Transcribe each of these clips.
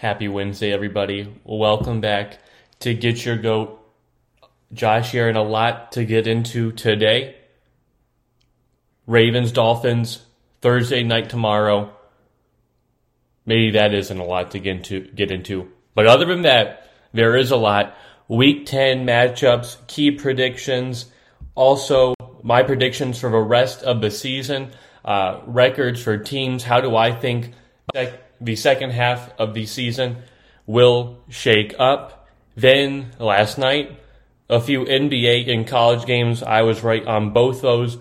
Happy Wednesday, everybody. Welcome back to Get Your Goat. Josh here, and a lot to get into today. Ravens, Dolphins, Thursday night tomorrow. Maybe that isn't a lot to get into, get into. But other than that, there is a lot. Week 10 matchups, key predictions, also my predictions for the rest of the season, uh, records for teams. How do I think the second half of the season will shake up? Then last night, a few NBA and college games. I was right on both those.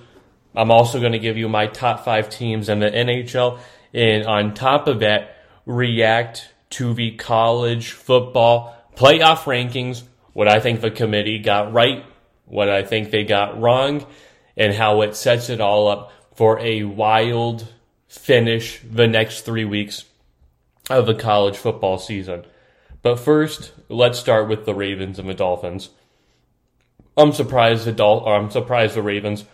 I'm also going to give you my top five teams in the NHL. And on top of that, react to the college football playoff rankings what I think the committee got right, what I think they got wrong, and how it sets it all up for a wild finish the next three weeks of the college football season. But first, let's start with the Ravens and the Dolphins. I'm surprised the Dol- I'm surprised the Ravens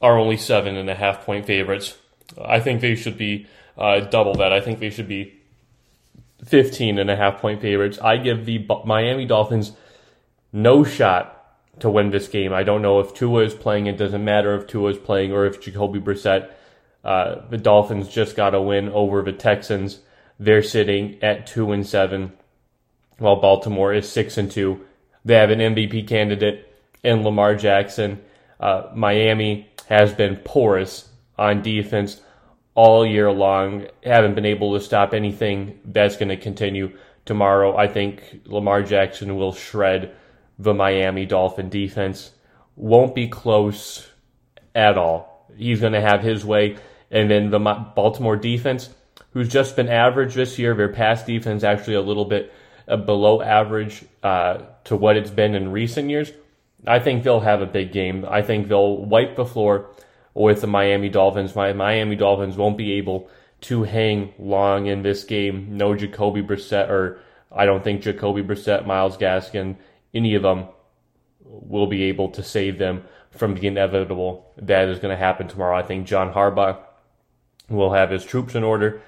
are only seven and a half point favorites. I think they should be uh, double that. I think they should be 15 and a half point favorites. I give the Miami Dolphins no shot to win this game. I don't know if Tua is playing. It doesn't matter if Tua is playing or if Jacoby Brissett. Uh, the Dolphins just got a win over the Texans. They're sitting at two and seven, while Baltimore is six and two. They have an MVP candidate in Lamar Jackson. Uh, Miami has been porous on defense all year long. Haven't been able to stop anything. That's going to continue tomorrow. I think Lamar Jackson will shred the Miami Dolphin defense. Won't be close at all. He's going to have his way. And then the Baltimore defense, who's just been average this year, their pass defense actually a little bit uh, below average uh, to what it's been in recent years. I think they'll have a big game. I think they'll wipe the floor with the Miami Dolphins. My Miami Dolphins won't be able to hang long in this game. No Jacoby Brissett, or I don't think Jacoby Brissett, Myles Gaskin, any of them will be able to save them from the inevitable that is going to happen tomorrow. I think John Harbaugh will have his troops in order.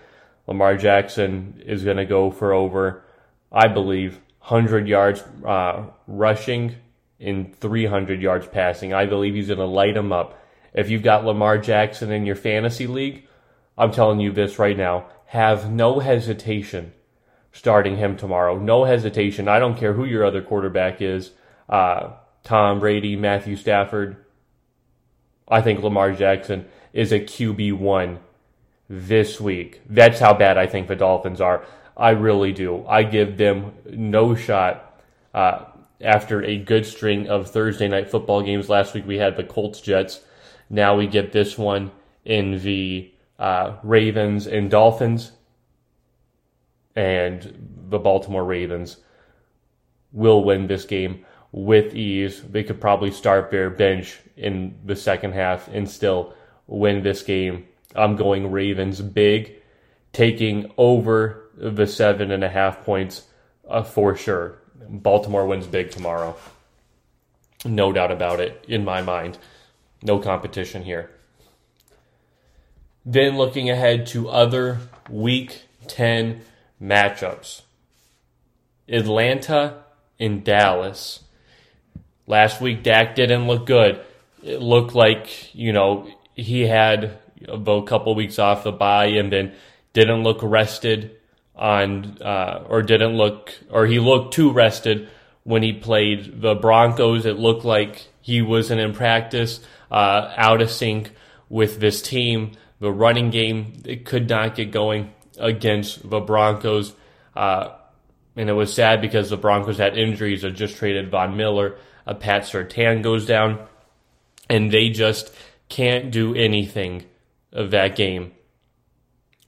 Lamar Jackson is going to go for over, I believe, 100 yards uh, rushing in 300 yards passing. I believe he's going to light them up. If you've got Lamar Jackson in your fantasy league, I'm telling you this right now. Have no hesitation starting him tomorrow. No hesitation. I don't care who your other quarterback is uh, Tom Brady, Matthew Stafford. I think Lamar Jackson is a QB1 this week. That's how bad I think the Dolphins are. I really do. I give them no shot. Uh, after a good string of Thursday night football games. Last week we had the Colts Jets. Now we get this one in the uh, Ravens and Dolphins. And the Baltimore Ravens will win this game with ease. They could probably start their bench in the second half and still win this game. I'm going Ravens big, taking over the seven and a half points uh, for sure. Baltimore wins big tomorrow. No doubt about it, in my mind. No competition here. Then looking ahead to other week 10 matchups Atlanta and Dallas. Last week, Dak didn't look good. It looked like, you know, he had a couple weeks off the bye and then didn't look rested on uh, or didn't look or he looked too rested when he played the Broncos. It looked like he wasn't in practice, uh, out of sync with this team. The running game it could not get going against the Broncos, uh, and it was sad because the Broncos had injuries. They just traded Von Miller, a Pat Surtain goes down, and they just can't do anything of that game.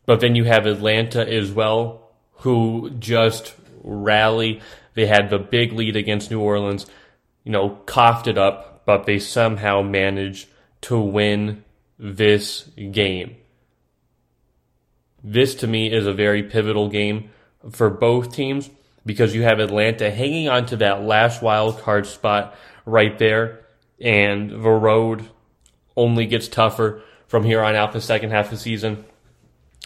But then you have Atlanta as well, who just rally. They had the big lead against New Orleans, you know, coughed it up, but they somehow managed to win this game. This to me is a very pivotal game for both teams because you have Atlanta hanging on to that last wild card spot right there, and the road only gets tougher from here on out the second half of the season.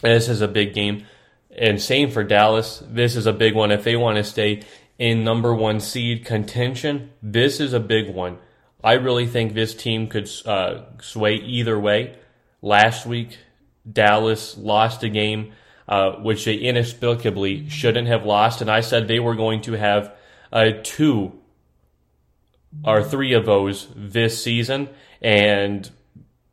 This is a big game. And same for Dallas. This is a big one. If they want to stay in number one seed contention, this is a big one. I really think this team could uh, sway either way. Last week, Dallas lost a game uh, which they inexplicably shouldn't have lost, and I said they were going to have uh, two or three of those this season, and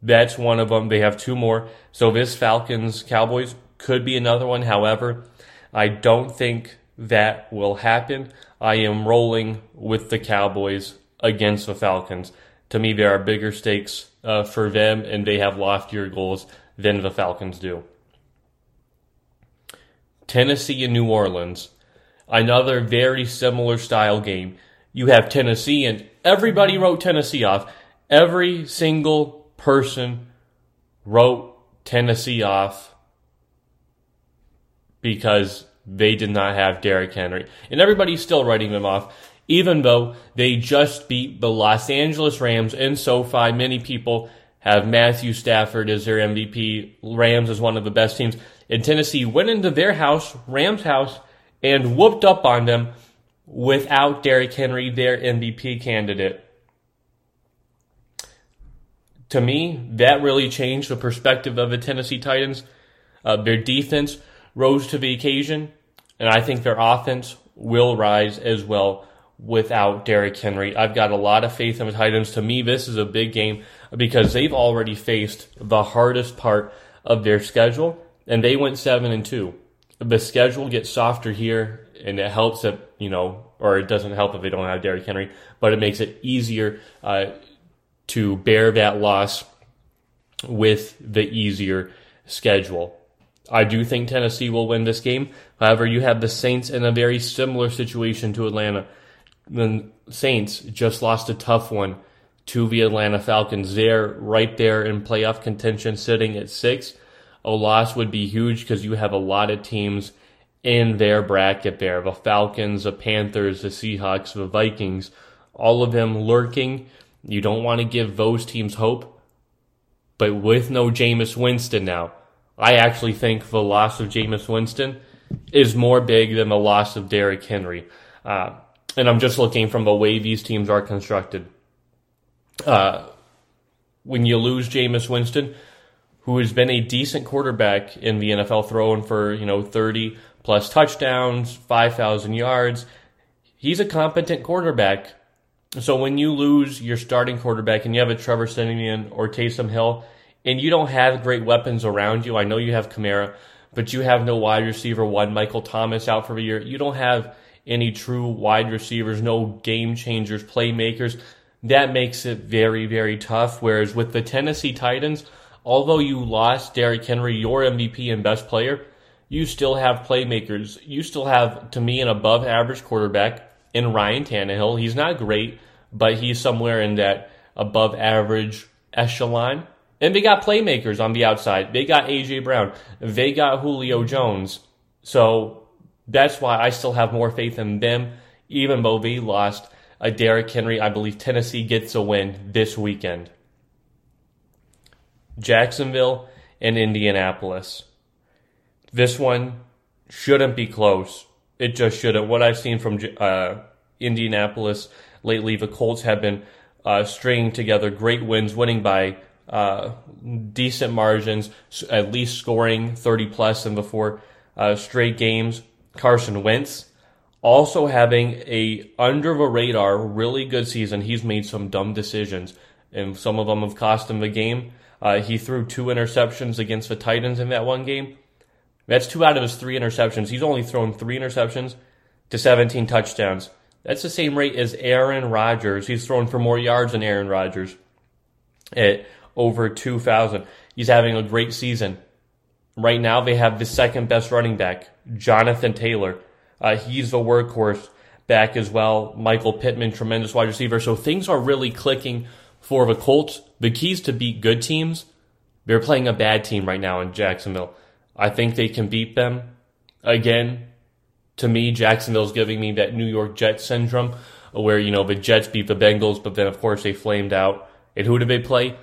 that's one of them. They have two more. So this Falcons Cowboys could be another one. However, I don't think that will happen. I am rolling with the Cowboys against the Falcons. To me, there are bigger stakes uh, for them, and they have loftier goals than the Falcons do. Tennessee and New Orleans, another very similar style game. You have Tennessee, and everybody wrote Tennessee off. Every single person wrote Tennessee off because they did not have Derrick Henry. And everybody's still writing them off, even though they just beat the Los Angeles Rams in SoFi. Many people have Matthew Stafford as their MVP. Rams is one of the best teams. And Tennessee went into their house, Rams' house, and whooped up on them without Derrick Henry, their MVP candidate. To me, that really changed the perspective of the Tennessee Titans. Uh, their defense rose to the occasion, and I think their offense will rise as well without Derrick Henry. I've got a lot of faith in the Titans. To me, this is a big game because they've already faced the hardest part of their schedule, and they went seven and two. The schedule gets softer here, and it helps that you know, or it doesn't help if they don't have Derrick Henry, but it makes it easier uh, to bear that loss with the easier schedule. I do think Tennessee will win this game. However, you have the Saints in a very similar situation to Atlanta. The Saints just lost a tough one to the Atlanta Falcons. They're right there in playoff contention, sitting at six. A loss would be huge because you have a lot of teams in their bracket there. The Falcons, the Panthers, the Seahawks, the Vikings, all of them lurking. You don't want to give those teams hope. But with no Jameis Winston now, I actually think the loss of Jameis Winston is more big than the loss of Derrick Henry. Uh, and I'm just looking from the way these teams are constructed. Uh, when you lose Jameis Winston, who has been a decent quarterback in the NFL, throwing for you know 30 plus touchdowns, 5,000 yards, he's a competent quarterback. So when you lose your starting quarterback and you have a Trevor Siemian or Taysom Hill, and you don't have great weapons around you. I know you have Kamara, but you have no wide receiver one. Michael Thomas out for a year. You don't have any true wide receivers, no game changers, playmakers. That makes it very, very tough. Whereas with the Tennessee Titans, although you lost Derrick Henry, your MVP and best player, you still have playmakers. You still have, to me, an above average quarterback in Ryan Tannehill. He's not great, but he's somewhere in that above average echelon. And they got playmakers on the outside. They got AJ Brown. They got Julio Jones. So that's why I still have more faith in them, even though they lost a Derrick Henry. I believe Tennessee gets a win this weekend. Jacksonville and Indianapolis. This one shouldn't be close. It just shouldn't. What I've seen from uh, Indianapolis lately, the Colts have been uh, stringing together great wins, winning by uh, decent margins, at least scoring 30 plus in the four uh, straight games. Carson Wentz also having a under the radar really good season. He's made some dumb decisions, and some of them have cost him the game. Uh, he threw two interceptions against the Titans in that one game. That's two out of his three interceptions. He's only thrown three interceptions to 17 touchdowns. That's the same rate as Aaron Rodgers. He's thrown for more yards than Aaron Rodgers at over 2,000. He's having a great season. Right now, they have the second best running back, Jonathan Taylor. Uh, he's the workhorse back as well. Michael Pittman, tremendous wide receiver. So things are really clicking for the Colts. The keys to beat good teams, they're playing a bad team right now in Jacksonville. I think they can beat them. Again, to me, Jacksonville's giving me that New York Jets syndrome where, you know, the Jets beat the Bengals, but then, of course, they flamed out. And who did they play?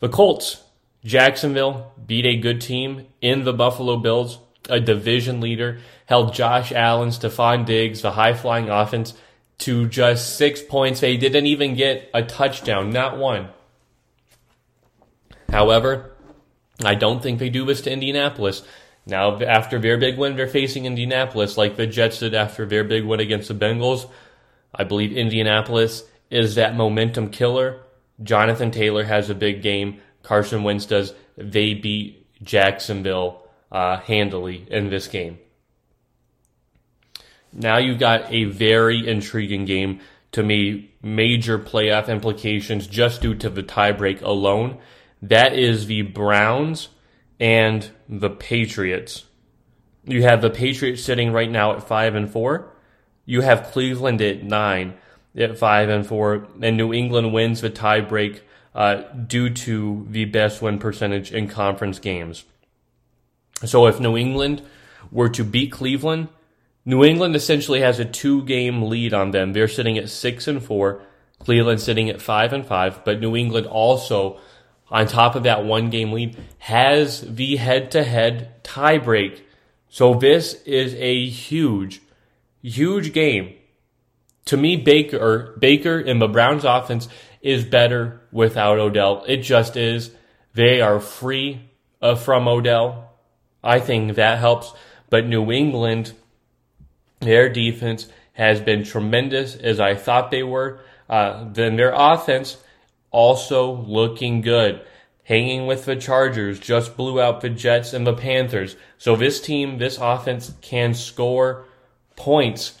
The Colts. Jacksonville beat a good team in the Buffalo Bills. a division leader, held Josh Allen, Stefon Diggs, the high flying offense, to just six points. They didn't even get a touchdown, not one. However, I don't think they do this to Indianapolis. Now, after their big win, they're facing Indianapolis like the Jets did after their big win against the Bengals. I believe Indianapolis is that momentum killer. Jonathan Taylor has a big game. Carson Wentz does. They beat Jacksonville uh, handily in this game. Now you've got a very intriguing game. To me, major playoff implications just due to the tiebreak alone. That is the Browns and the Patriots. You have the Patriots sitting right now at five and four. You have Cleveland at nine at five and four, and New England wins the tiebreak uh, due to the best win percentage in conference games. So if New England were to beat Cleveland, New England essentially has a two game lead on them. They're sitting at six and four. Cleveland sitting at five and five, but New England also, on top of that one game lead, has the head to head tiebreak. So this is a huge, huge game. To me, Baker Baker and the Browns offense is better without Odell. It just is. They are free uh, from Odell. I think that helps. But New England their defense has been tremendous as I thought they were. Uh, then their offense also looking good. Hanging with the Chargers, just blew out the Jets and the Panthers. So this team, this offense can score points.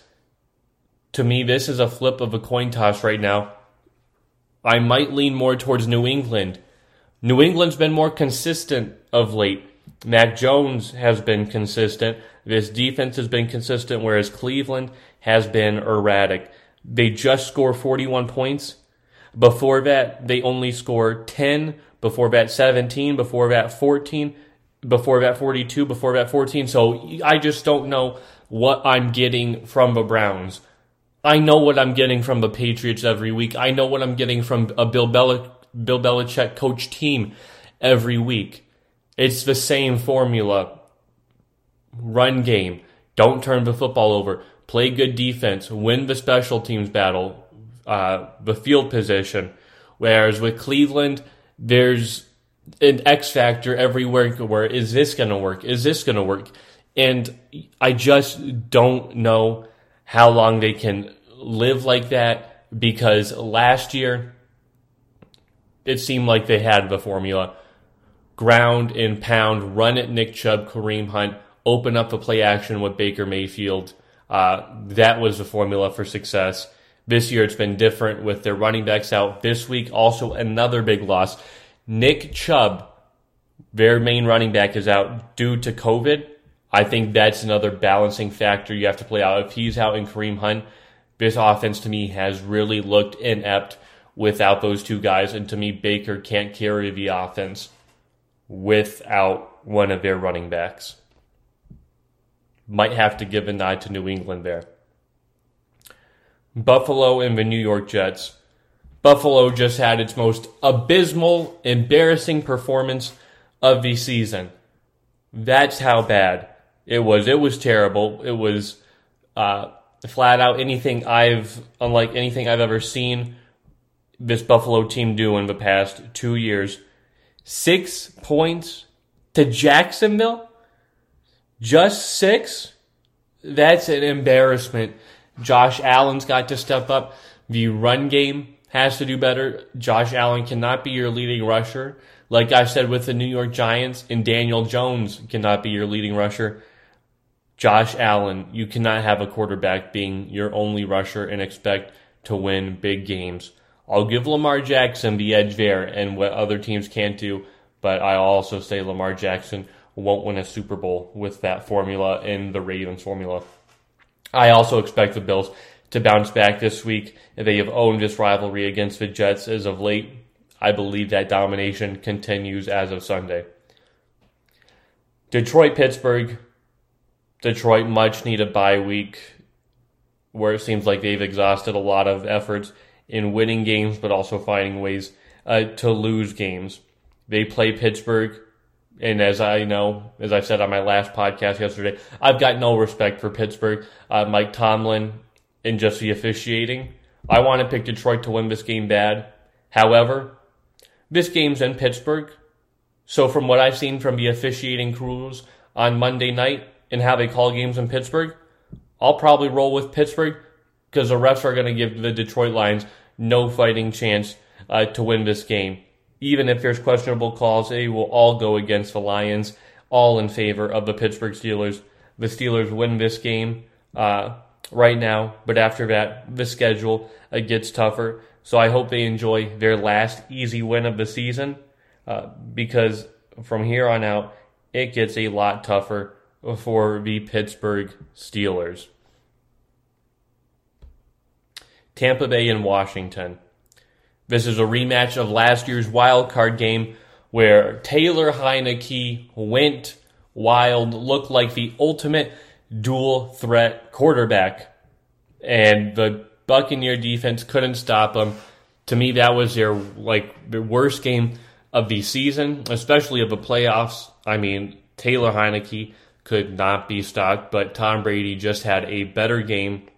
To me, this is a flip of a coin toss right now. I might lean more towards New England. New England's been more consistent of late. Mac Jones has been consistent. This defense has been consistent, whereas Cleveland has been erratic. They just score 41 points. Before that, they only scored 10. Before that, 17. Before that, 14. Before that, 42. Before that, 14. So I just don't know what I'm getting from the Browns. I know what I'm getting from the Patriots every week. I know what I'm getting from a Bill, Bel- Bill Belichick coach team every week. It's the same formula. Run game. Don't turn the football over. Play good defense. Win the special teams battle. Uh, the field position. Whereas with Cleveland, there's an X factor everywhere. Where is this going to work? Is this going to work? And I just don't know how long they can live like that because last year it seemed like they had the formula ground and pound, run at Nick Chubb, Kareem Hunt, open up the play action with Baker Mayfield. Uh, that was the formula for success. This year it's been different with their running backs out. This week also another big loss. Nick Chubb, their main running back, is out due to COVID. I think that's another balancing factor you have to play out. If he's out in Kareem Hunt, this offense to me has really looked inept without those two guys. And to me, Baker can't carry the offense without one of their running backs. Might have to give a nod to New England there. Buffalo and the New York Jets. Buffalo just had its most abysmal, embarrassing performance of the season. That's how bad it was. It was terrible. It was uh, flat out anything I've, unlike anything I've ever seen this Buffalo team do in the past two years six points to Jacksonville? Just six? That's an embarrassment. Josh Allen's got to step up. The run game has to do better. Josh Allen cannot be your leading rusher. Like I said with the New York Giants, and Daniel Jones cannot be your leading rusher. Josh Allen, you cannot have a quarterback being your only rusher and expect to win big games. I'll give Lamar Jackson the edge there and what other teams can't do, but I also say Lamar Jackson won't win a Super Bowl with that formula and the Ravens formula. I also expect the Bills to bounce back this week. They have owned this rivalry against the Jets as of late. I believe that domination continues as of Sunday. Detroit, Pittsburgh. Detroit much needed bye week where it seems like they've exhausted a lot of efforts in winning games, but also finding ways uh, to lose games. They play Pittsburgh and as I know, as I said on my last podcast yesterday, I've got no respect for Pittsburgh, uh, Mike Tomlin, and just the officiating. I want to pick Detroit to win this game bad. However, this game's in Pittsburgh. So from what I've seen from the officiating crews on Monday night and how they call games in Pittsburgh, I'll probably roll with Pittsburgh because the refs are going to give the Detroit Lions no fighting chance uh, to win this game even if there's questionable calls, they will all go against the Lions, all in favor of the Pittsburgh Steelers. The Steelers win this game uh, right now, but after that, the schedule uh, gets tougher. So I hope they enjoy their last easy win of the season uh, because from here on out, it gets a lot tougher for the Pittsburgh Steelers. Tampa Bay and Washington. This is a rematch of last year's wild card game where Taylor Heinicke went wild, looked like the ultimate dual threat quarterback, and the Buccaneer defense couldn't stop him. To me, that was their like the worst game of the season, especially of the playoffs. I mean, Taylor Heinicke could not be stopped, but Tom Brady just had a better game.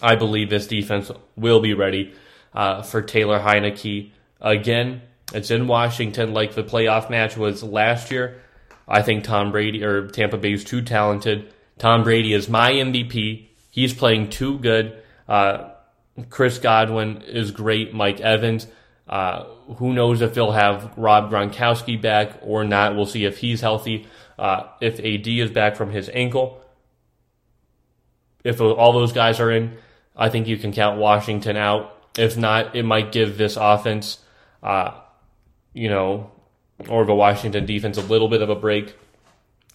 I believe this defense will be ready uh, for Taylor Heinicke. Again, it's in Washington like the playoff match was last year. I think Tom Brady or Tampa Bay is too talented. Tom Brady is my MVP. He's playing too good. Uh, Chris Godwin is great. Mike Evans. Uh, who knows if they'll have Rob Gronkowski back or not? We'll see if he's healthy. Uh, if AD is back from his ankle. If all those guys are in, I think you can count Washington out. If not, it might give this offense, uh, you know, or the Washington defense a little bit of a break.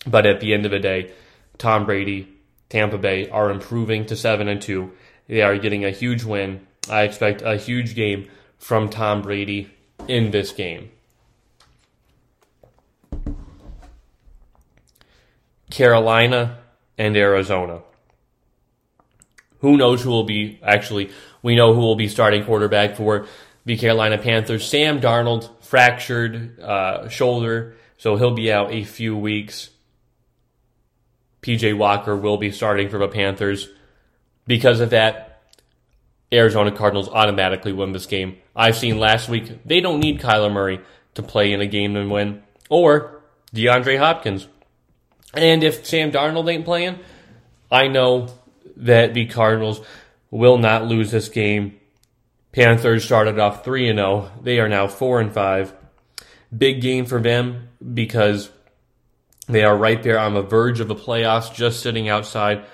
But at the end of the day, Tom Brady, Tampa Bay are improving to seven and two. They are getting a huge win. I expect a huge game from Tom Brady in this game. Carolina and Arizona. Who knows who will be actually we know who will be starting quarterback for the Carolina Panthers. Sam Darnold, fractured uh, shoulder, so he'll be out a few weeks. PJ Walker will be starting for the Panthers. Because of that, Arizona Cardinals automatically win this game. I've seen last week they don't need Kyler Murray to play in a game and win, or DeAndre Hopkins. And if Sam Darnold ain't playing, I know that the Cardinals will not lose this game. Panthers started off 3 and 0. They are now 4 and 5. Big game for them because they are right there on the verge of the playoffs, just sitting outside.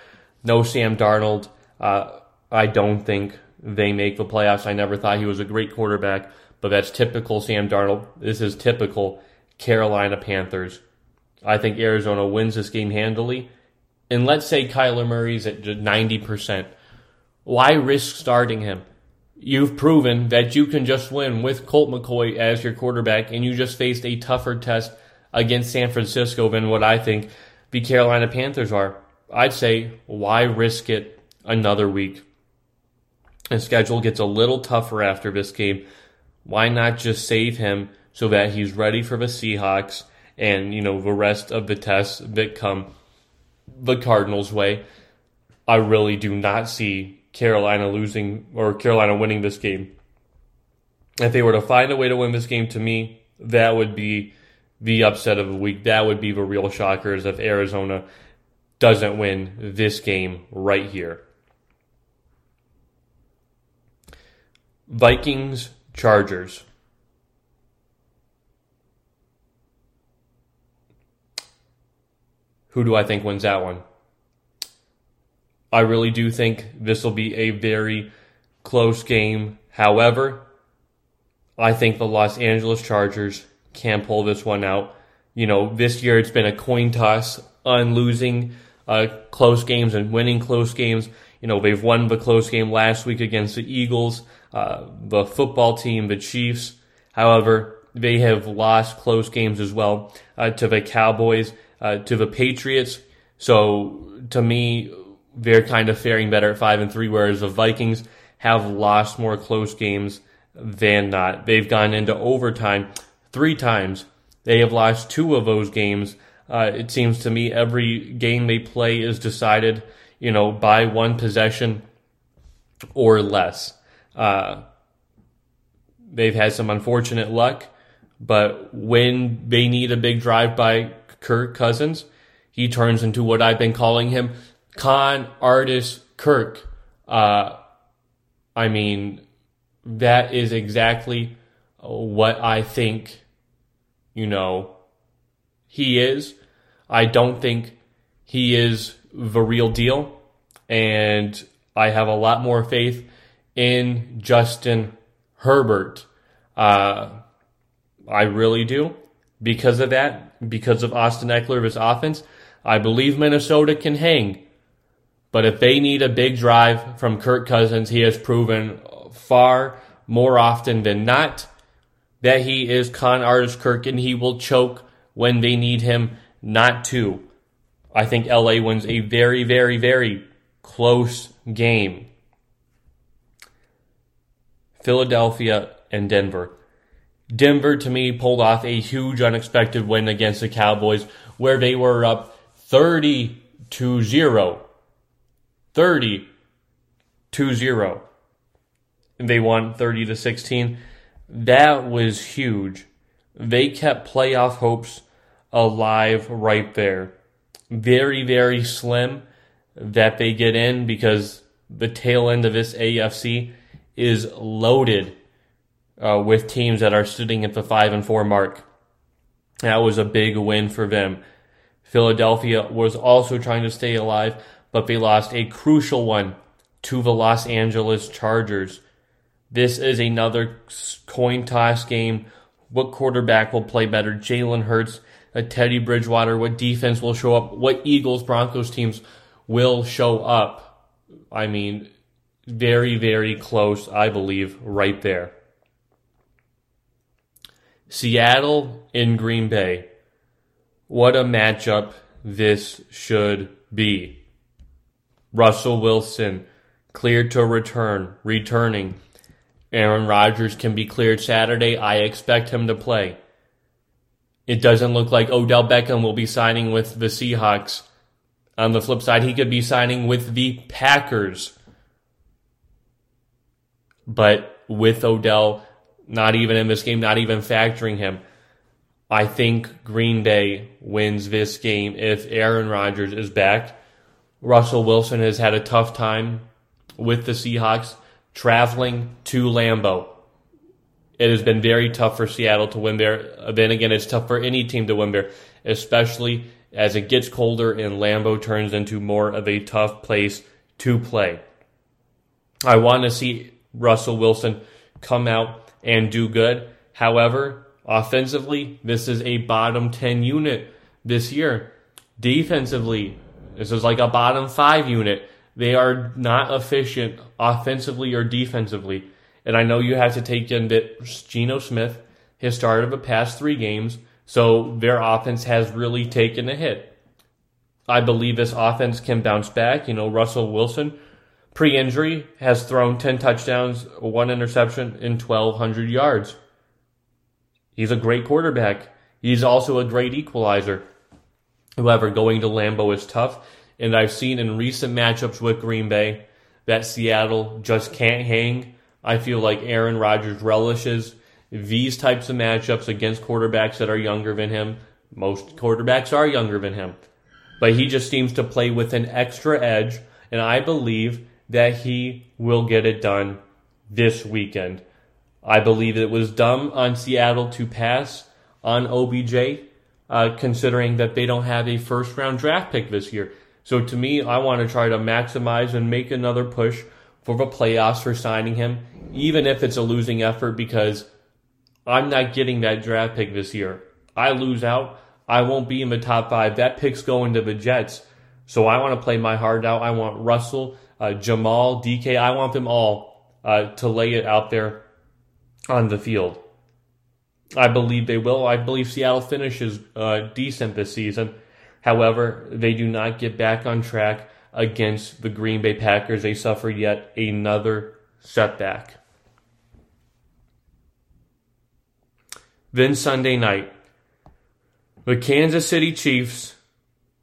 No Sam Darnold. Uh, I don't think they make the playoffs. I never thought he was a great quarterback, but that's typical Sam Darnold. This is typical Carolina Panthers. I think Arizona wins this game handily. And let's say Kyler Murray's at 90%. Why risk starting him? You've proven that you can just win with Colt McCoy as your quarterback, and you just faced a tougher test against San Francisco than what I think the Carolina Panthers are. I'd say, why risk it another week? The schedule gets a little tougher after this game. Why not just save him so that he's ready for the Seahawks and, you know, the rest of the tests that come the Cardinals' way? I really do not see Carolina losing or Carolina winning this game. If they were to find a way to win this game, to me, that would be the upset of the week. That would be the real shocker is if Arizona doesn't win this game right here. Vikings, Chargers. Who do I think wins that one? I really do think this will be a very close game. However, I think the Los Angeles Chargers can pull this one out. You know, this year it's been a coin toss on losing uh, close games and winning close games. You know, they've won the close game last week against the Eagles, uh, the football team, the Chiefs. However, they have lost close games as well uh, to the Cowboys, uh, to the Patriots. So, to me, they're kind of faring better at five and three, whereas the Vikings have lost more close games than not. They've gone into overtime three times They have lost two of those games. Uh, it seems to me every game they play is decided, you know, by one possession or less. Uh, they've had some unfortunate luck, but when they need a big drive by Kirk Cousins, he turns into what I've been calling him, con artist Kirk. Uh, I mean, that is exactly what I think, you know, he is. I don't think he is the real deal. And I have a lot more faith in Justin Herbert. Uh, I really do. Because of that, because of Austin Ekeler's offense, I believe Minnesota can hang. But if they need a big drive from Kirk Cousins, he has proven far more often than not that he is con artist Kirk and he will choke when they need him not to. I think LA wins a very, very, very close game. Philadelphia and Denver. Denver, to me, pulled off a huge unexpected win against the Cowboys where they were up 30 to 0. 30 to 0. And they won 30 to 16. That was huge. They kept playoff hopes alive right there. Very, very slim that they get in because the tail end of this AFC is loaded uh, with teams that are sitting at the five and four mark. That was a big win for them. Philadelphia was also trying to stay alive, but they lost a crucial one to the Los Angeles Chargers. This is another coin toss game. What quarterback will play better? Jalen Hurts, a Teddy Bridgewater. What defense will show up? What Eagles Broncos teams will show up? I mean, very, very close, I believe, right there. Seattle in Green Bay. What a matchup this should be. Russell Wilson cleared to return, returning. Aaron Rodgers can be cleared Saturday. I expect him to play. It doesn't look like Odell Beckham will be signing with the Seahawks. On the flip side, he could be signing with the Packers. But with Odell not even in this game, not even factoring him, I think Green Bay wins this game if Aaron Rodgers is back. Russell Wilson has had a tough time with the Seahawks traveling to Lambeau. It has been very tough for Seattle to win there. Then again, it's tough for any team to win there, especially as it gets colder and Lambeau turns into more of a tough place to play. I want to see Russell Wilson come out and do good. However, Offensively, this is a bottom 10 unit this year. Defensively, this is like a bottom 5 unit. They are not efficient offensively or defensively. And I know you have to take in that Geno Smith has started the past three games, so their offense has really taken a hit. I believe this offense can bounce back. You know, Russell Wilson, pre injury, has thrown 10 touchdowns, one interception, in 1,200 yards. He's a great quarterback. He's also a great equalizer. However, going to Lambeau is tough, and I've seen in recent matchups with Green Bay that Seattle just can't hang. I feel like Aaron Rodgers relishes these types of matchups against quarterbacks that are younger than him. Most quarterbacks are younger than him. But he just seems to play with an extra edge, and I believe that he will get it done this weekend. I believe it was dumb on Seattle to pass on OBJ, uh, considering that they don't have a first round draft pick this year. So to me, I want to try to maximize and make another push for the playoffs for signing him, even if it's a losing effort, because I'm not getting that draft pick this year. I lose out. I won't be in the top five. That pick's going to the Jets. So I want to play my heart out. I want Russell, uh, Jamal, DK. I want them all uh, to lay it out there on the field. I believe they will. I believe Seattle finishes uh, decent this season. However, they do not get back on track against the Green Bay Packers. They suffer yet another setback. Then Sunday night, the Kansas City Chiefs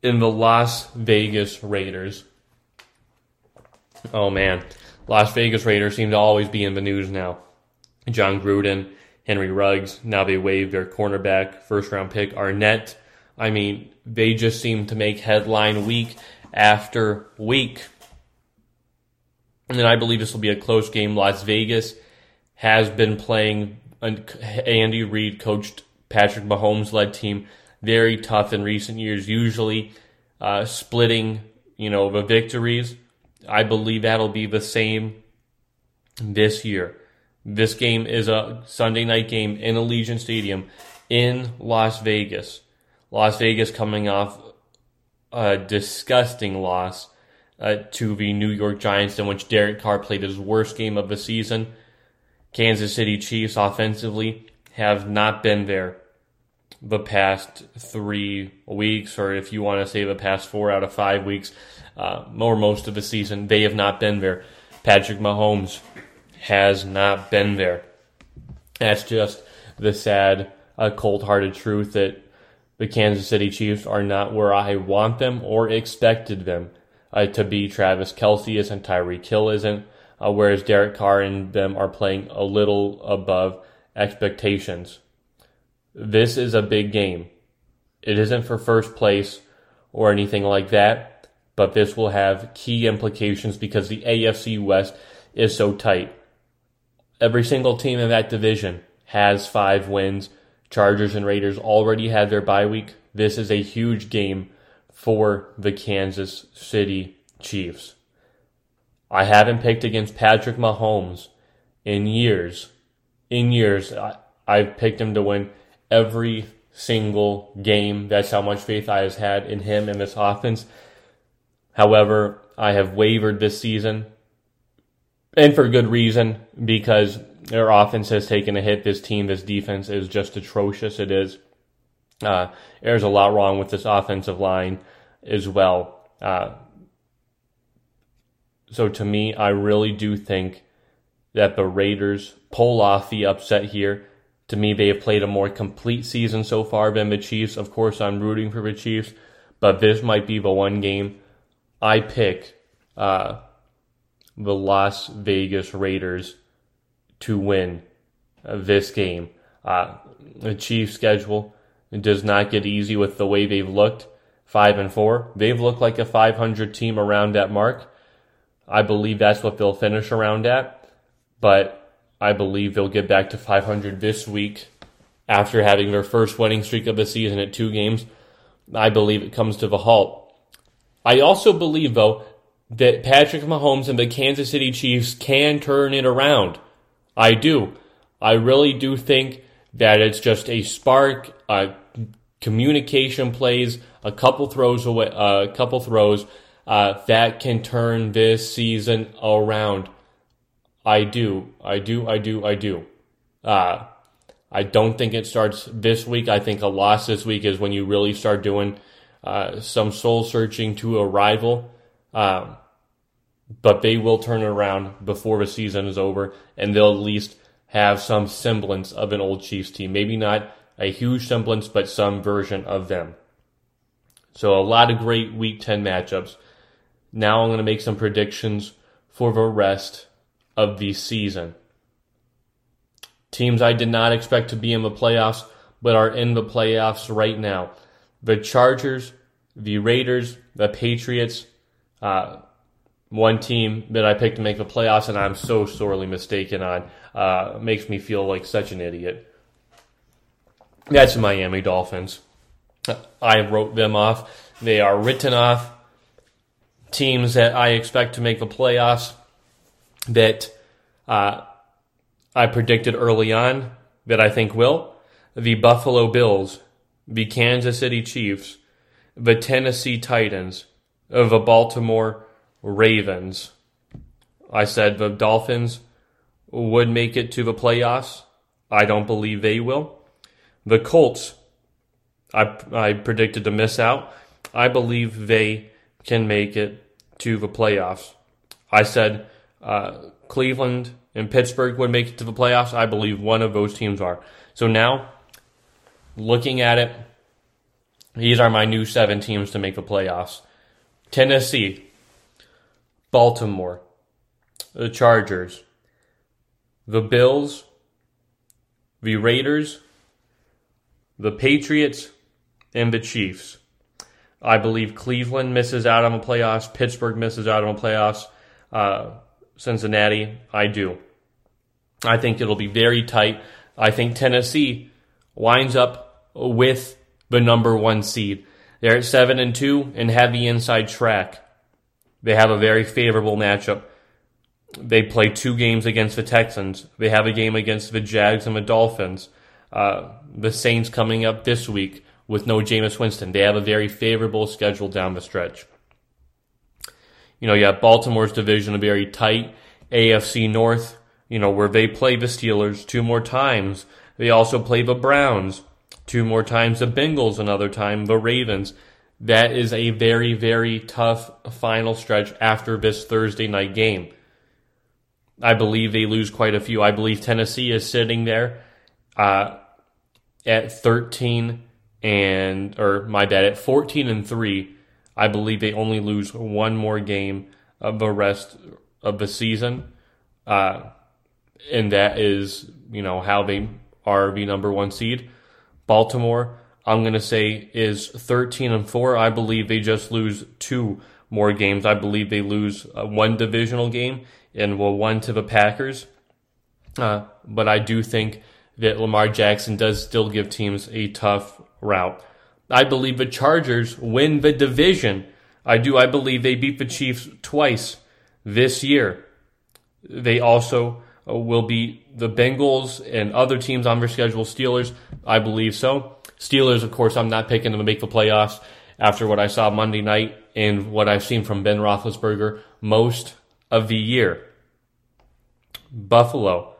and the Las Vegas Raiders. Oh man, Las Vegas Raiders seem to always be in the news now. Jon Gruden, Henry Ruggs, now they waived their cornerback, first round pick, Arnette. I mean, they just seem to make headline week after week. And then I believe this will be a close game. Las Vegas has been playing Andy Reid coached Patrick Mahomes led team very tough in recent years, usually uh, splitting, you know, the victories. I believe that'll be the same this year. This game is a Sunday night game in Allegiant Stadium in Las Vegas. Las Vegas coming off a disgusting loss uh, to the New York Giants, in which Derek Carr played his worst game of the season. Kansas City Chiefs offensively have not been there the past three weeks, or if you want to say the past four out of five weeks, uh, or most of the season, they have not been there. Patrick Mahomes has not been there. That's just the sad, uh, cold hearted truth that the Kansas City Chiefs are not where I want them or expected them uh, to be. Travis Kelce isn't, Tyreek Hill isn't, uh, whereas Derek Carr and them are playing a little above expectations. This is a big game. It isn't for first place or anything like that, but this will have key implications because the AFC West is so tight. Every single team in that division has five wins. Chargers and Raiders already had their bye week. This is a huge game for the Kansas City Chiefs. I haven't picked against Patrick Mahomes in years. In years, I, I've picked him to win every single game. That's how much faith I has had in him and this offense. However, I have wavered this season, and for good reason, because their offense has taken a hit. This team, this defense is just atrocious. It is. Uh, there's a lot wrong with this offensive line as well. Uh, so to me, I really do think that the Raiders pull off the upset here. To me, they have played a more complete season so far than the Chiefs. Of course, I'm rooting for the Chiefs, but this might be the one game I pick uh, the Las Vegas Raiders to win uh, this game. Uh, the Chiefs' schedule does not get easy with the way they've looked. Five and four, they've looked like a 500 team around that mark. I believe that's what they'll finish around at, but I believe they'll get back to 500 this week after having their first winning streak of the season at two games. I believe it comes to the halt. I also believe, though, that Patrick Mahomes and the Kansas City Chiefs can turn it around. I do. I really do think that it's just a spark, uh, communication plays, a couple throws away, a couple throws uh, that can turn this season around. I do. I do. I do. I do. Uh, I don't think it starts this week. I think a loss this week is when you really start doing uh, some soul searching to a rival. Um, but they will turn it around before the season is over, and they'll at least have some semblance of an old Chiefs team. Maybe not a huge semblance, but some version of them. So a lot of great Week 10 matchups. Now I'm going to make some predictions for the rest of the season. Teams I did not expect to be in the playoffs, but are in the playoffs right now. The Chargers, the Raiders, the Patriots, uh, one team that I picked to make the playoffs, and I'm so sorely mistaken on. Uh, makes me feel like such an idiot. That's the Miami Dolphins. I wrote them off. They are written off. Teams that I expect to make the playoffs that uh, I predicted early on that I think will the Buffalo Bills, the Kansas City Chiefs, the Tennessee Titans, the Baltimore Ravens. I said the Dolphins would make it to the playoffs. I don't believe they will. The Colts, I, I predicted to miss out. I believe they can make it to the playoffs. I said uh, Cleveland and Pittsburgh would make it to the playoffs. I believe one of those teams are. So now, looking at it, These are my new seven teams to make the playoffs Tennessee, Baltimore, the Chargers, the Bills, the Raiders, the Patriots, and the Chiefs. I believe Cleveland misses out on the playoffs. Pittsburgh misses out on the playoffs. Uh, Cincinnati, I do. I think it'll be very tight. I think Tennessee winds up with the number one seed. They're at seven and two and have the inside track. They have a very favorable matchup. They play two games against the Texans. They have a game against the Jags and the Dolphins. Uh, the Saints coming up this week with no Jameis Winston. They have a very favorable schedule down the stretch. You know, you have Baltimore's division, a very tight AFC North, you know, where they play the Steelers two more times. They also play the Browns two more times, the Bengals another time, the Ravens. That is a very, very tough final stretch after this Thursday night game. I believe they lose quite a few. I believe Tennessee is sitting there uh, at 13 and, or my bad, at 14 and 3. I believe they only lose one more game of the rest of the season. Uh, and that is, you know, how they are the number one seed. Baltimore, I'm going to say, is 13 and 4. I believe they just lose two more games. I believe they lose uh, one divisional game and will one to the Packers. Uh, but I do think that Lamar Jackson does still give teams a tough route. I believe the Chargers win the division. I do. I believe they beat the Chiefs twice this year. They also uh, will beat the Bengals and other teams on their schedule. Steelers, I believe so. Steelers, of course, I'm not picking them to make the playoffs after what I saw Monday night and what I've seen from Ben Roethlisberger most of the year. Buffalo.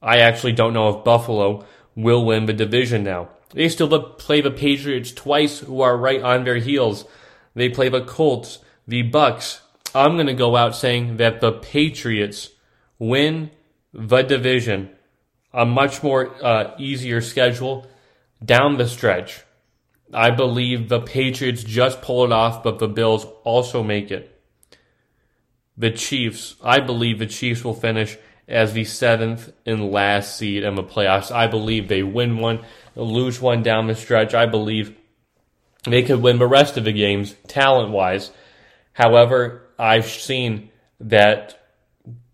I actually don't know if Buffalo will win the division now. They still play the Patriots twice, who are right on their heels. They play the Colts, the Bucks. I'm going to go out saying that the Patriots win the division. A much more uh, easier schedule down the stretch. I believe the Patriots just pull it off, but the Bills also make it. The Chiefs, I believe the Chiefs will finish as the seventh and last seed in the playoffs. I believe they win one, lose one down the stretch. I believe they could win the rest of the games talent wise. However, I've seen that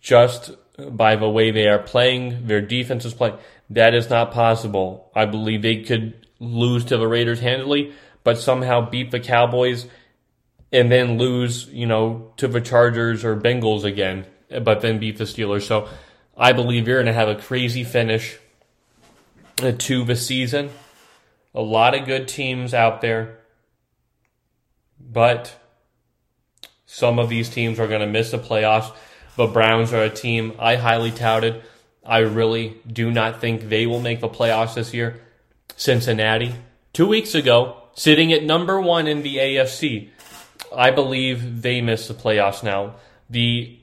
just by the way they are playing, their defense is playing, that is not possible. I believe they could lose to the Raiders handily, but somehow beat the Cowboys and then lose, you know, to the Chargers or Bengals again, but then beat the Steelers. So I believe you're going to have a crazy finish uh, to the season. A lot of good teams out there, but some of these teams are going to miss the playoffs. The Browns are a team I highly touted. I really do not think they will make the playoffs this year. Cincinnati, two weeks ago, sitting at number one in the AFC. I believe they miss the playoffs now. The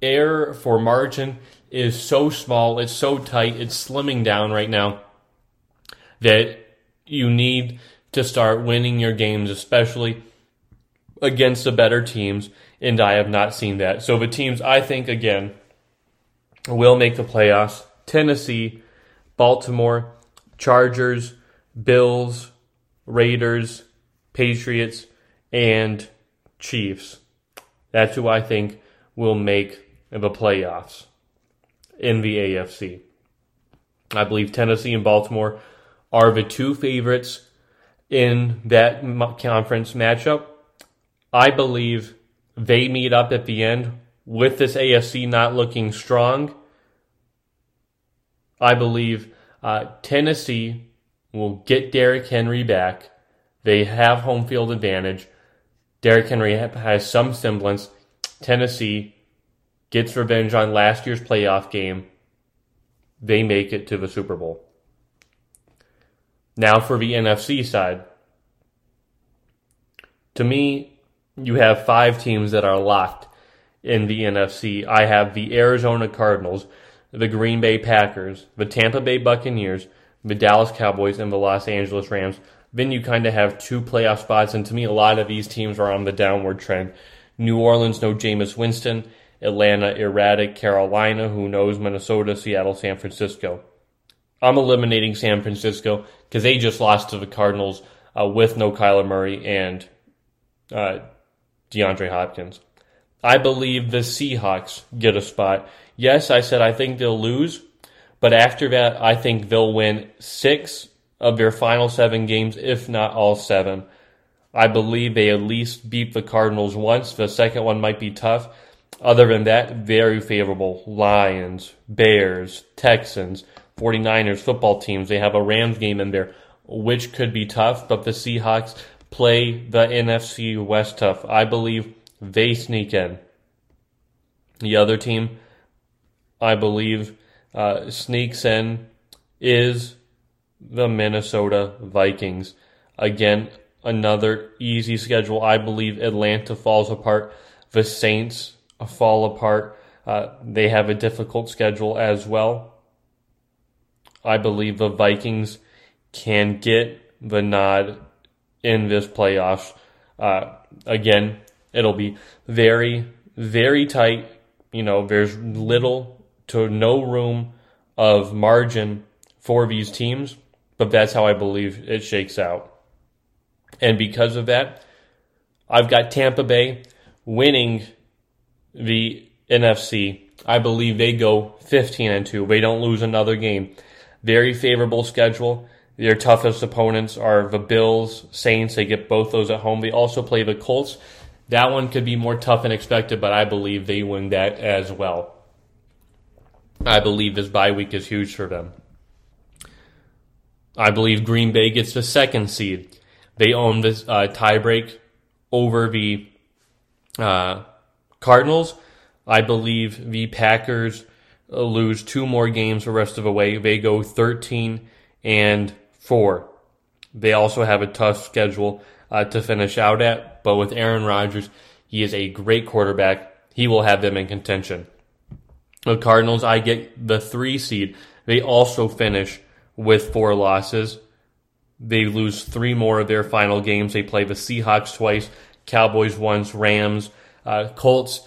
air for margin is so small, it's so tight, it's slimming down right now that you need to start winning your games, especially against the better teams and I have not seen that. So the teams I think again will make the playoffs: Tennessee, Baltimore, Chargers, Bills, Raiders, Patriots, and Chiefs. That's who I think will make the playoffs in the AFC. I believe Tennessee and Baltimore are the two favorites in that conference matchup. I believe they meet up at the end with this AFC not looking strong. I believe uh, Tennessee will get Derrick Henry back. They have home field advantage. Derrick Henry has some semblance. Tennessee gets revenge on last year's playoff game. They make it to the Super Bowl. Now for the NFC side. To me, you have five teams that are locked in the NFC. I have the Arizona Cardinals, the Green Bay Packers, the Tampa Bay Buccaneers, the Dallas Cowboys, and the Los Angeles Rams. then you kind of have two playoff spots. And to me, a lot of these teams are on the downward trend. New Orleans, no Jameis Winston. Atlanta, erratic. Carolina, who knows? Minnesota, Seattle, San Francisco. I'm eliminating San Francisco because they just lost to the Cardinals uh, with no Kyler Murray and uh, DeAndre Hopkins. I believe the Seahawks get a spot. Yes, I said I think they'll lose, but after that, I think they'll win six of their final seven games, if not all seven. I believe they at least beat the Cardinals once. The second one might be tough. Other than that, very favorable. Lions, Bears, Texans, 49ers, football teams. They have a Rams game in there, which could be tough, but the Seahawks play the NFC West tough. I believe they sneak in. The other team, I believe, uh, sneaks in is the Minnesota Vikings. Again, another easy schedule. I believe Atlanta falls apart. The Saints fall apart. Uh, they have a difficult schedule as well. I believe the Vikings can get the nod in this playoffs. Uh, again, it'll be very, very tight. You know, there's little to no room of margin for these teams, but that's how I believe it shakes out. And because of that, I've got Tampa Bay winning the NFC. I believe they go 15 and 2. They don't lose another game. Very favorable schedule. Their toughest opponents are the Bills, Saints. They get both those at home. They also play the Colts. That one could be more tough than expected, but I believe they win that as well. I believe this bye week is huge for them. I believe Green Bay gets the second seed. They own this uh, tiebreak over the uh, Cardinals. I believe the Packers lose two more games the rest of the way. They go 13 and four. They also have a tough schedule uh, to finish out at, but with Aaron Rodgers, he is a great quarterback. He will have them in contention. The Cardinals, I get the three seed. They also finish with four losses. They lose three more of their final games. They play the Seahawks twice, Cowboys once, Rams, uh, Colts.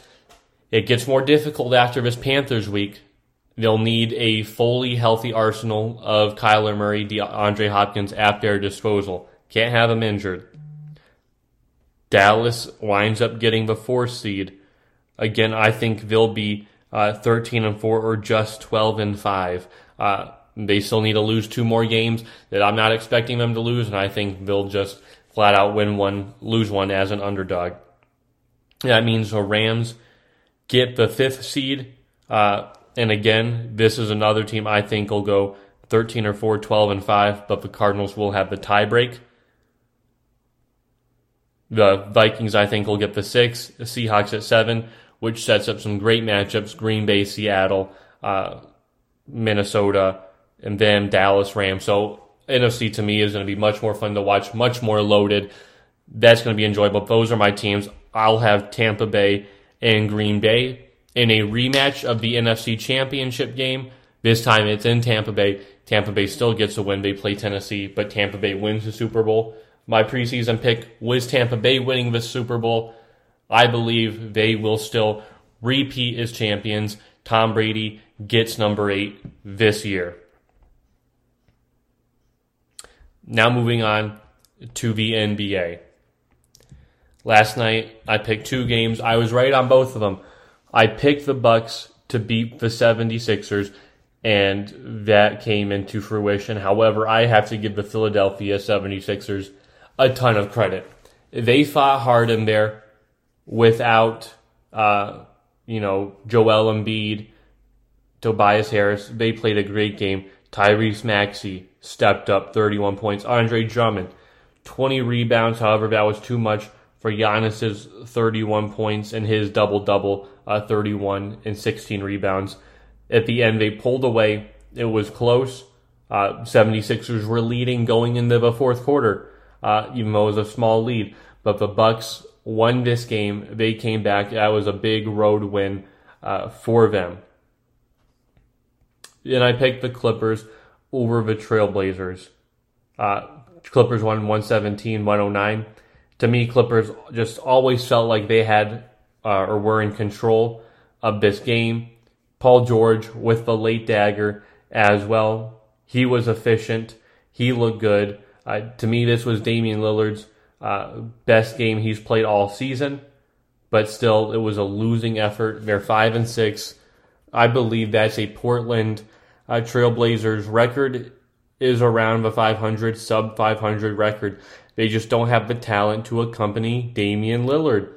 It gets more difficult after this Panthers week. They'll need a fully healthy arsenal of Kyler Murray, DeAndre Hopkins at their disposal. Can't have them injured. Dallas winds up getting the four seed. Again, I think they'll be uh, 13 and 4 or just 12 and 5. Uh, they still need to lose two more games that I'm not expecting them to lose, and I think they'll just flat out win one, lose one as an underdog. That means the Rams get the fifth seed. Uh, and again, this is another team I think will go 13 or 4, 12 and 5, but the Cardinals will have the tiebreak. The Vikings, I think, will get the six. The Seahawks at seven, which sets up some great matchups Green Bay, Seattle, uh, Minnesota, and then Dallas Rams. So NFC to me is going to be much more fun to watch, much more loaded. That's going to be enjoyable. Those are my teams. I'll have Tampa Bay and Green Bay in a rematch of the NFC Championship game. This time it's in Tampa Bay. Tampa Bay still gets a win. They play Tennessee, but Tampa Bay wins the Super Bowl. My preseason pick was Tampa Bay winning the Super Bowl. I believe they will still repeat as champions. Tom Brady gets number eight this year. Now moving on to the NBA. Last night I picked two games. I was right on both of them. I picked the Bucks to beat the 76ers and that came into fruition. However, I have to give the Philadelphia 76ers a ton of credit. They fought hard in there without uh, you know, Joel Embiid, Tobias Harris. They played a great game. Tyrese Maxey stepped up 31 points. Andre Drummond, 20 rebounds. However, that was too much for Giannis's 31 points and his double double, uh, 31 and 16 rebounds. At the end, they pulled away. It was close. Uh, 76ers were leading going into the fourth quarter, uh, even though it was a small lead. But the Bucks won this game. They came back. That was a big road win uh, for them. And I picked the Clippers over the Trailblazers. Uh, Clippers won 117 109. To me, Clippers just always felt like they had uh, or were in control of this game. Paul George with the late dagger as well. He was efficient. He looked good. Uh, to me, this was Damian Lillard's uh, best game he's played all season, but still, it was a losing effort. They're five and six. I believe that's a Portland uh, Trailblazers record is around the 500 sub 500 record. They just don't have the talent to accompany Damian Lillard.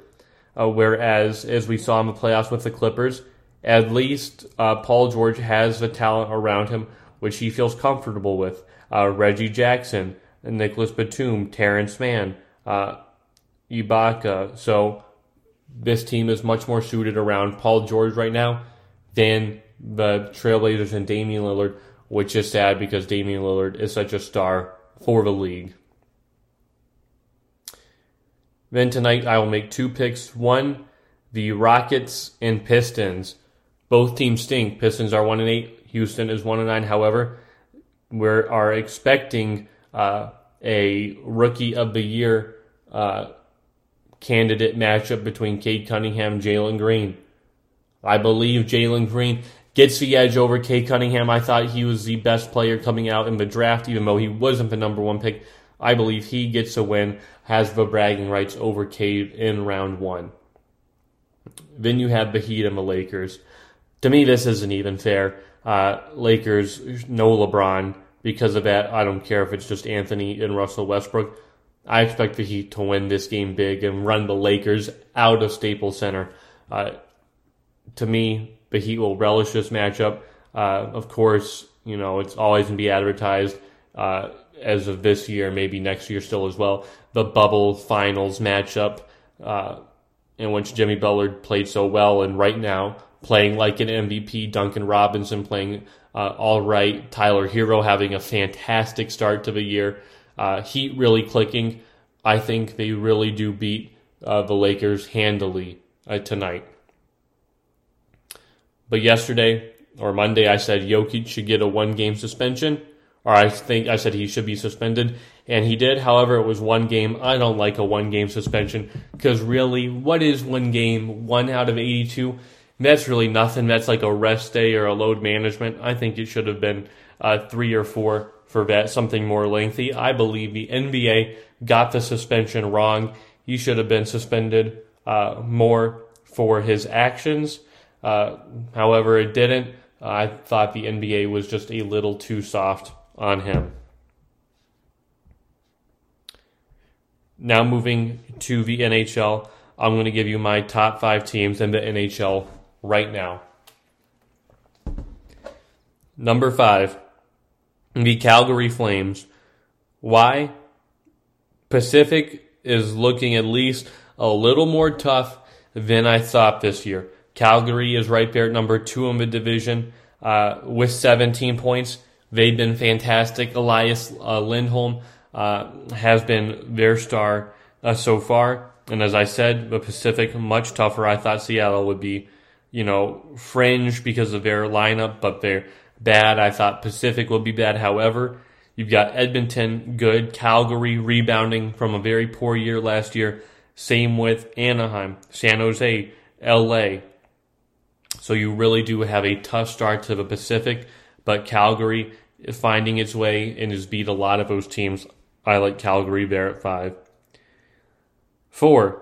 Uh, whereas, as we saw in the playoffs with the Clippers, at least uh, Paul George has the talent around him which he feels comfortable with. Uh, Reggie Jackson, Nicolas Batum, Terance Mann, uh, Ibaka. So this team is much more suited around Paul George right now than the Trailblazers and Damian Lillard, which is sad because Damian Lillard is such a star for the league. Then tonight I will make two picks. One, the Rockets and Pistons. Both teams stink. Pistons are one and eight. Houston is one and nine. However, we are expecting uh, a rookie of the year uh, candidate matchup between Cade Cunningham and Jalen Green. I believe Jalen Green gets the edge over Cade Cunningham. I thought he was the best player coming out in the draft, even though he wasn't the number one pick. I believe he gets a win, has the bragging rights over Cade in round one. Then you have the Heat and the Lakers. To me, this isn't even fair. Uh, Lakers, no LeBron. Because of that, I don't care if it's just Anthony and Russell Westbrook. I expect the Heat to win this game big and run the Lakers out of Staples Center. Uh, to me, the Heat will relish this matchup. Uh, of course, you know, it's always going to be advertised uh, as of this year, maybe next year still as well. The bubble finals matchup uh, in which Jimmy Butler played so well, and right now playing like an MVP, Duncan Robinson playing uh, all right, Tyler Herro having a fantastic start to the year, uh, Heat really clicking. I think they really do beat uh, the Lakers handily uh, tonight. But yesterday or Monday, I said Jokic should get a one game suspension, or I think I said he should be suspended, and he did. However, it was one game. I don't like a one game suspension because really, what is one game? One out of 82? That's really nothing. That's like a rest day or a load management. I think it should have been uh, three or four for that, something more lengthy. I believe the NBA got the suspension wrong. He should have been suspended uh, more for his actions. Uh, however, it didn't. I thought the NBA was just a little too soft on him. Now, moving to the NHL, I'm going to give you my top five teams in the NHL right now. Number five, the Calgary Flames. Why? Pacific is looking at least a little more tough than I thought this year. Calgary is right there at number two in the division uh, with 17 points. They've been fantastic. Elias uh, Lindholm uh, has been their star uh, so far. And as I said, the Pacific much tougher. I thought Seattle would be you know, fringe because of their lineup, but they're bad. I thought Pacific would be bad. However, you've got Edmonton good, Calgary rebounding from a very poor year last year. Same with Anaheim, San Jose, LA. So you really do have a tough start to the Pacific, but Calgary finding its way and has beat a lot of those teams. I like Calgary there at five. Four,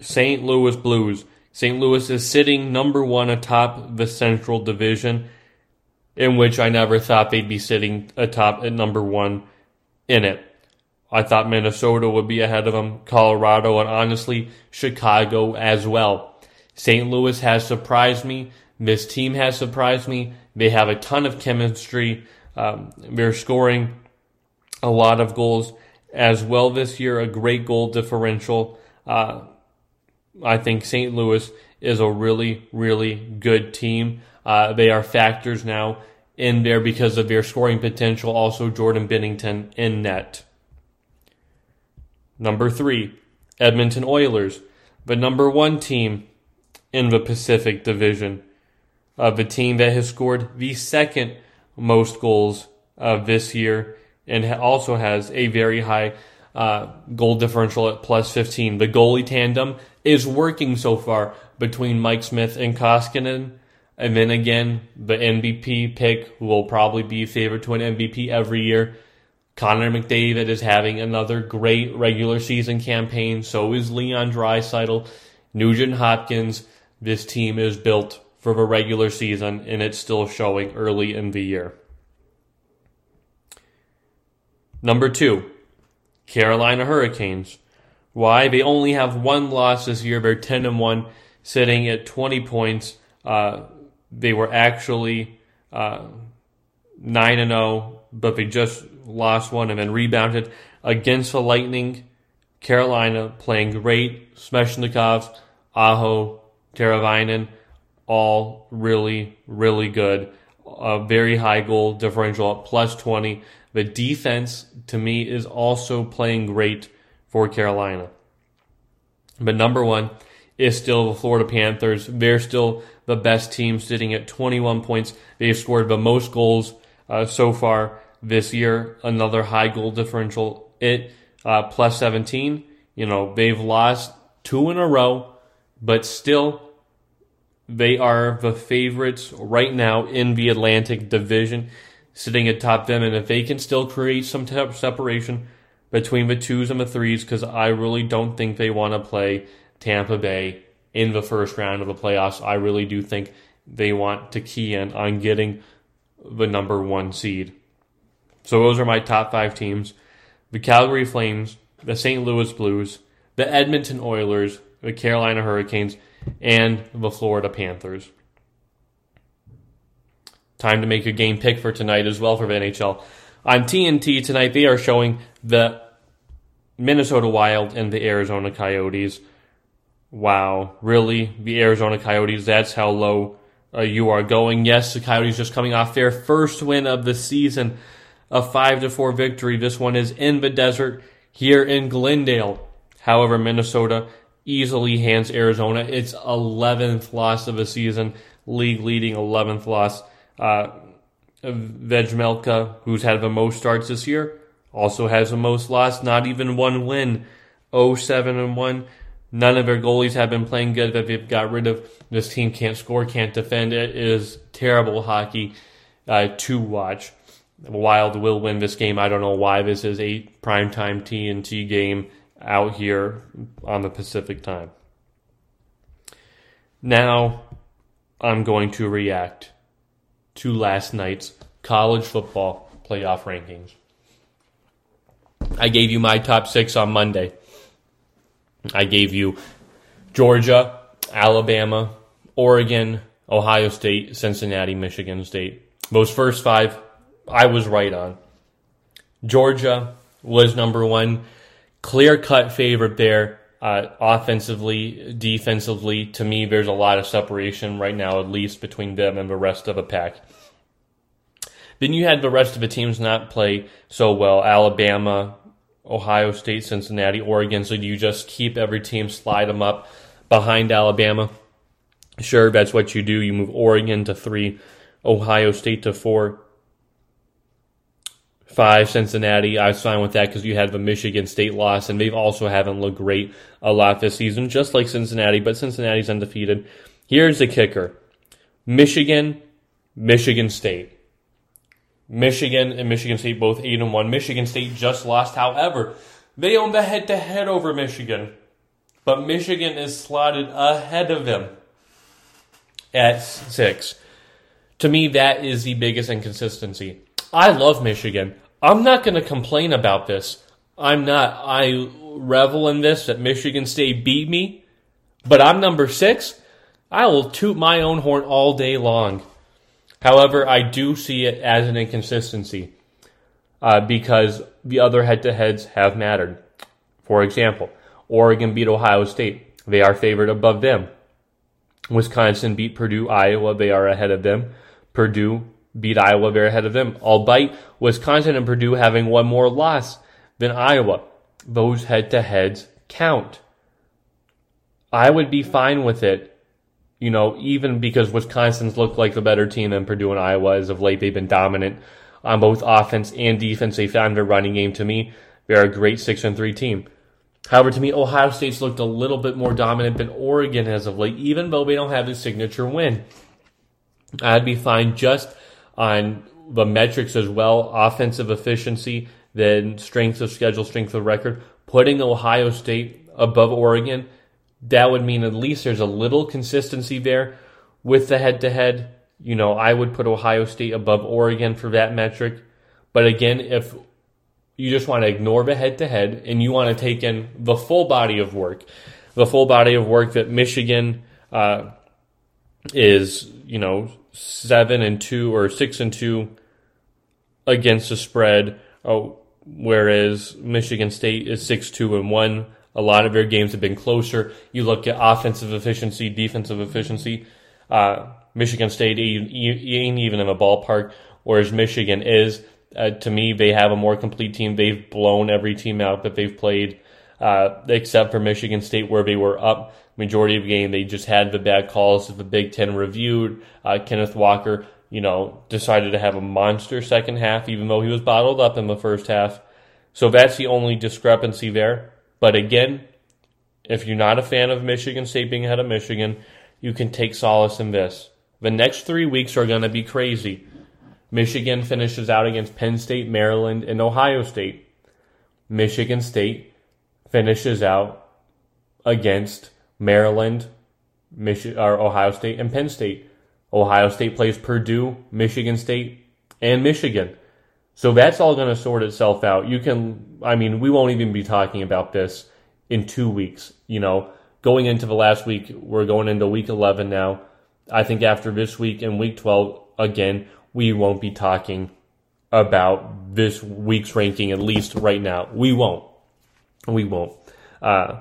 St. Louis Blues. St. Louis is sitting number one atop the Central Division, in which I never thought they'd be sitting atop at number one in it. I thought Minnesota would be ahead of them, Colorado, and honestly, Chicago as well. St. Louis has surprised me. This team has surprised me. They have a ton of chemistry. Um, they're scoring a lot of goals as well this year, a great goal differential. Uh, I think St. Louis is a really, really good team. Uh, they are factors now in there because of their scoring potential. Also, Jordan Binnington in net. Number three, Edmonton Oilers, the number one team in the Pacific Division. Uh, the team that has scored the second most goals of this year and also has a very high uh, goal differential at plus 15. The goalie tandem is working so far between Mike Smith and Koskinen. And then again, the MVP pick, will probably be favored to an MVP every year. Connor McDavid is having another great regular season campaign. So is Leon Draisaitl, Nugent Hopkins. This team is built for the regular season, and it's still showing early in the year. Number two, Carolina Hurricanes. Why? They only have one loss this year. They're 10 and 1, sitting at 20 points. Uh, they were actually uh, 9 and 0, but they just lost one and then rebounded against the Lightning. Carolina playing great. Svechnikov, Aho, Teravainen, all really, really good. A very high goal differential at plus 20. The defense, to me, is also playing great for Carolina. But number one is still the Florida Panthers. They're still the best team, sitting at 21 points. They've scored the most goals uh, so far this year. Another high goal differential, it uh, plus 17. You know, they've lost two in a row, but still, they are the favorites right now in the Atlantic Division sitting atop them. And if they can still create some type of separation between the twos and the threes, because I really don't think they want to play Tampa Bay in the first round of the playoffs. I really do think they want to key in on getting the number one seed. So those are my top five teams the Calgary Flames, the St. Louis Blues, the Edmonton Oilers, the Carolina Hurricanes, and the Florida Panthers. Time to make a game pick for tonight as well for the NHL. On TNT tonight, they are showing the Minnesota Wild and the Arizona Coyotes. Wow, really? The Arizona Coyotes, that's how low uh, you are going. Yes, the Coyotes just coming off their first win of the season, a 5 to 4 victory. This one is in the desert here in Glendale. However, Minnesota easily hands Arizona its 11th loss of the season, league leading 11th loss. Uh, Vejmelka, who's had the most starts this year, also has the most lost, not even one win. 07 and 1. None of their goalies have been playing good that they've got rid of. This team can't score, can't defend. It is terrible hockey uh, to watch. Wild will win this game. I don't know why this is a primetime TNT game out here on the Pacific time. Now I'm going to react to last night's college football playoff rankings. I gave you my top six on Monday. I gave you Georgia, Alabama, Oregon, Ohio State, Cincinnati, Michigan State. Those first five, I was right on. Georgia was number one, clear cut favorite there. Uh, offensively, defensively, to me, there's a lot of separation right now, at least between them and the rest of the pack. Then you had the rest of the teams not play so well. Alabama, Ohio State, Cincinnati, Oregon. So you just keep every team, slide them up behind Alabama. Sure, that's what you do. You move Oregon to three, Ohio State to four, five Cincinnati. I fine with that because you had the Michigan State loss, and they've also haven't looked great a lot this season, just like Cincinnati. But Cincinnati's undefeated. Here's the kicker: Michigan, Michigan State. Michigan and Michigan State both eight and one. Michigan State just lost. However, they own the head to head over Michigan, but Michigan is slotted ahead of them at six. To me, that is the biggest inconsistency. I love Michigan. I'm not going to complain about this. I'm not. I revel in this that Michigan State beat me, but I'm number six. I will toot my own horn all day long. However, I do see it as an inconsistency uh, because the other head to heads have mattered. For example, Oregon beat Ohio State. They are favored above them. Wisconsin beat Purdue, Iowa. They are ahead of them. Purdue beat Iowa. They're ahead of them. Albeit Wisconsin and Purdue having one more loss than Iowa. Those head to heads count. I would be fine with it, you know, even because Wisconsin's looked like the better team than Purdue and Iowa as of late. They've been dominant on both offense and defense. They found their running game to me. They're a great six and three team. However, to me, Ohio State's looked a little bit more dominant than Oregon as of late, even though they don't have the signature win. I'd be fine just on the metrics as well, offensive efficiency, then strength of schedule, strength of record. Putting Ohio State above Oregon, that would mean at least there's a little consistency there with the head to head. You know, I would put Ohio State above Oregon for that metric. But again, if you just want to ignore the head to head and you want to take in the full body of work, the full body of work that Michigan uh, is, you know, seven and two or six and two against the spread, oh, whereas Michigan State is six two and one. A lot of their games have been closer. You look at offensive efficiency, defensive efficiency. Uh, Michigan State ain't even in a ballpark, whereas Michigan is. Uh, to me, they have a more complete team. They've blown every team out that they've played, uh, except for Michigan State, where they were up majority of the game. They just had the bad calls the Big Ten reviewed. Uh, Kenneth Walker, you know, decided to have a monster second half, even though he was bottled up in the first half. So that's the only discrepancy there. But again, if you're not a fan of Michigan State being ahead of Michigan, you can take solace in this. The next three weeks are going to be crazy. Michigan finishes out against Penn State, Maryland, and Ohio State. Michigan State finishes out against Maryland, Michi- or Ohio State, and Penn State. Ohio State plays Purdue, Michigan State, and Michigan. So that's all going to sort itself out. You can, I mean, we won't even be talking about this in two weeks. You know, going into the last week, we're going into week 11 now. I think after this week and week 12, again, we won't be talking about this week's ranking, at least right now. We won't. We won't. Uh,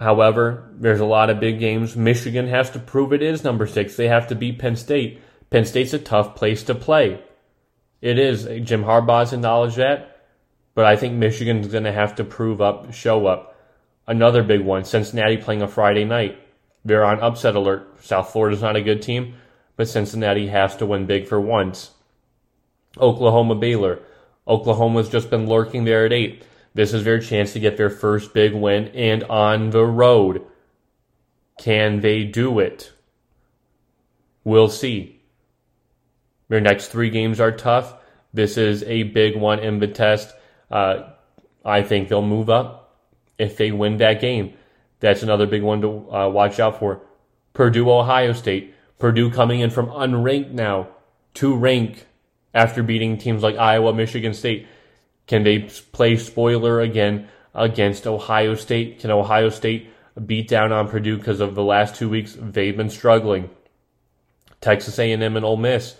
However, there's a lot of big games. Michigan has to prove it is number six. They have to beat Penn State. Penn State's a tough place to play. It is. Jim Harbaugh's acknowledged that. But I think Michigan's going to have to prove up, show up. Another big one Cincinnati playing a Friday night. They're on upset alert. South Florida's not a good team, but Cincinnati has to win big for once. Oklahoma Baylor. Oklahoma's just been lurking there at eight. This is their chance to get their first big win and on the road. Can they do it? We'll see. Their next three games are tough. This is a big one in the test. Uh, I think they'll move up if they win that game. That's another big one to uh, watch out for. Purdue, Ohio State. Purdue coming in from unranked now to rank after beating teams like Iowa, Michigan State. Can they play spoiler again against Ohio State? Can Ohio State beat down on Purdue because of the last two weeks they've been struggling? Texas A&M and Ole Miss.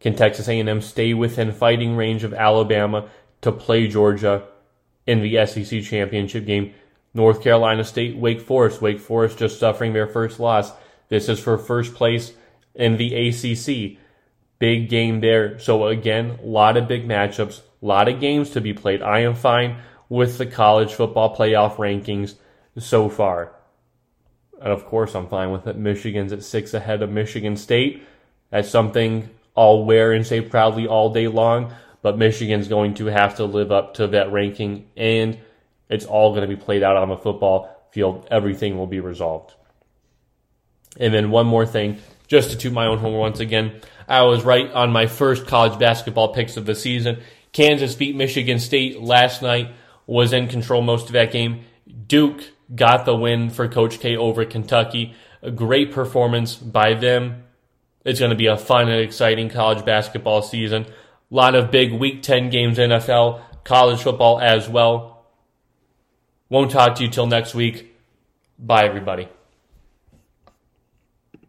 Can Texas A&M stay within fighting range of Alabama to play Georgia in the SEC championship game? North Carolina State, Wake Forest. Wake Forest just suffering their first loss. This is for first place in the ACC. Big game there. So again, a lot of big matchups, a lot of games to be played. I am fine with the college football playoff rankings so far. And of course, I'm fine with it. Michigan's at six ahead of Michigan State. That's something I'll wear and say proudly all day long. But Michigan's going to have to live up to that ranking, and it's all going to be played out on the football field. Everything will be resolved. And then one more thing, just to toot my own horn once again. I was right on my first college basketball picks of the season. Kansas beat Michigan State last night, was in control most of that game. Duke got the win for Coach K over Kentucky. A great performance by them. It's going to be a fun and exciting college basketball season. A lot of big Week 10 games NFL, college football as well. Won't talk to you till next week. Bye, everybody.